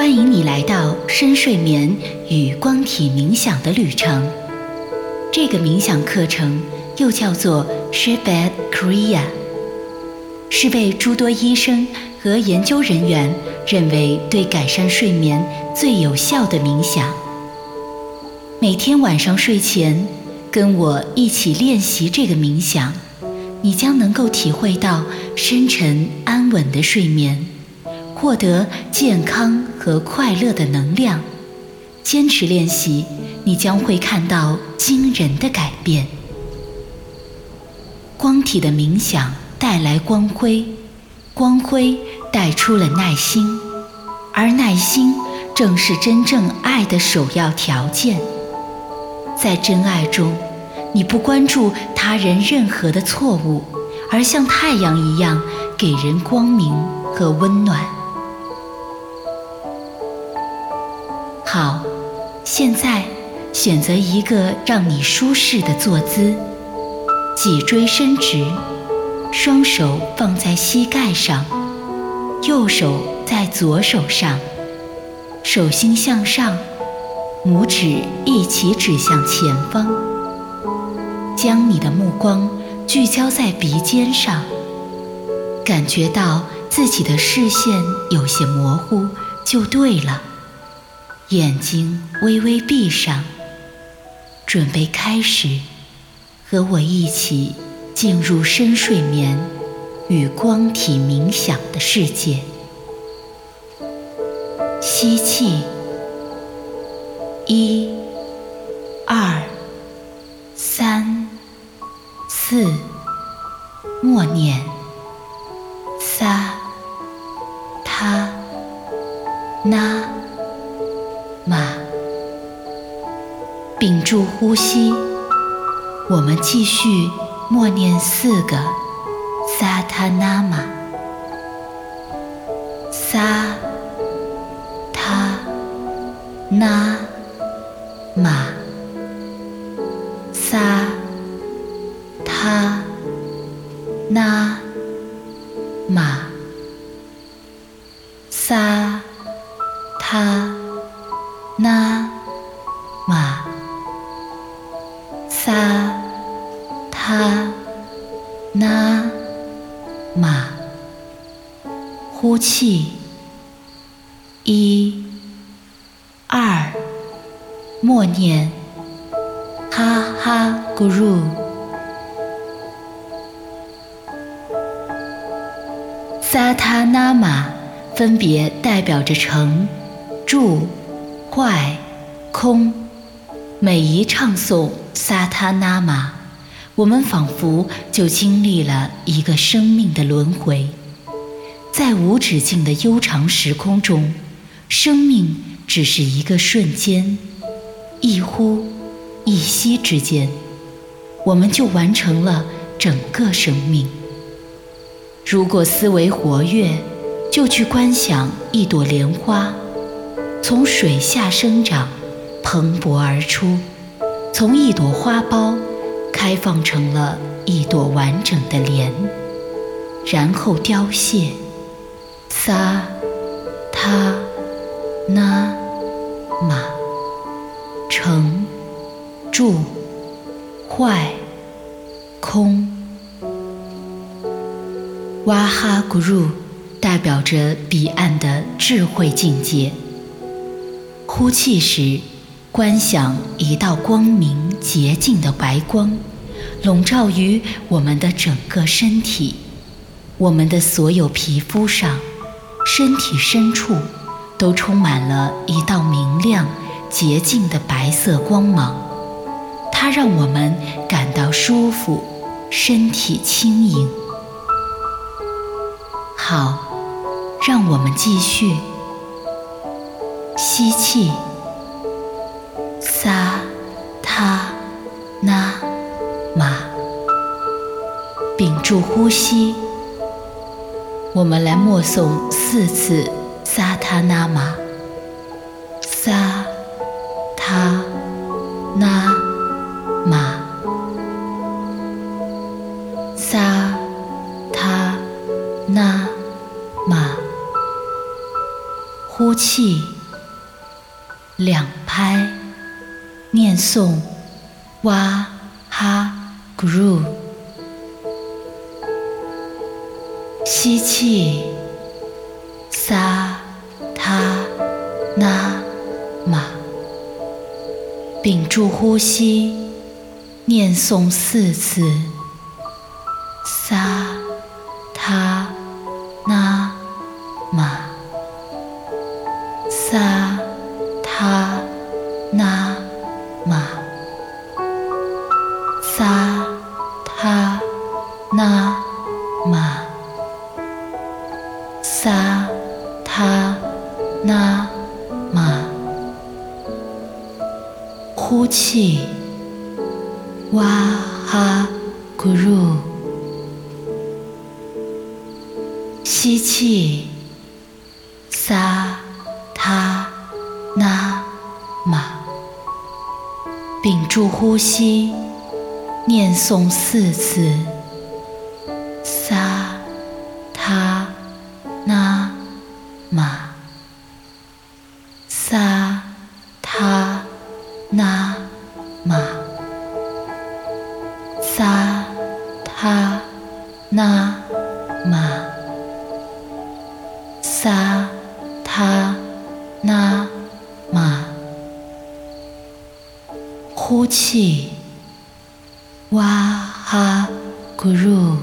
欢迎你来到深睡眠与光体冥想的旅程。这个冥想课程又叫做 Shebed Kriya，是被诸多医生和研究人员认为对改善睡眠最有效的冥想。每天晚上睡前，跟我一起练习这个冥想，你将能够体会到深沉安稳的睡眠。获得健康和快乐的能量，坚持练习，你将会看到惊人的改变。光体的冥想带来光辉，光辉带出了耐心，而耐心正是真正爱的首要条件。在真爱中，你不关注他人任何的错误，而像太阳一样给人光明和温暖。好，现在选择一个让你舒适的坐姿，脊椎伸直，双手放在膝盖上，右手在左手上，手心向上，拇指一起指向前方。将你的目光聚焦在鼻尖上，感觉到自己的视线有些模糊，就对了。眼睛微微闭上，准备开始和我一起进入深睡眠与光体冥想的世界。吸气，一、二、三、四，默念：撒、他、那。马，屏住呼吸，我们继续默念四个萨他那玛，萨他那玛，萨他那玛，萨马，呼气，一、二，默念哈哈咕噜，萨他那玛分别代表着成、住。坏，空，每一唱诵萨他那玛，我们仿佛就经历了一个生命的轮回，在无止境的悠长时空中，生命只是一个瞬间，一呼一吸之间，我们就完成了整个生命。如果思维活跃，就去观想一朵莲花。从水下生长，蓬勃而出，从一朵花苞开放成了一朵完整的莲，然后凋谢。撒他那玛成住坏空哇哈咕噜，代表着彼岸的智慧境界。呼气时，观想一道光明洁净的白光，笼罩于我们的整个身体，我们的所有皮肤上，身体深处，都充满了一道明亮洁净的白色光芒。它让我们感到舒服，身体轻盈。好，让我们继续。吸气，撒他那马，屏住呼吸。我们来默诵四次萨他那玛，萨他那玛，撒他那玛。呼气，两拍，念诵哇哈 Gru，吸气，撒他那玛，屏住呼吸，念诵四次，哇哈咕噜，吸气，撒。他那玛，屏住呼吸，念诵四次。萨他那玛，萨他那玛，呼气，哇哈咕噜。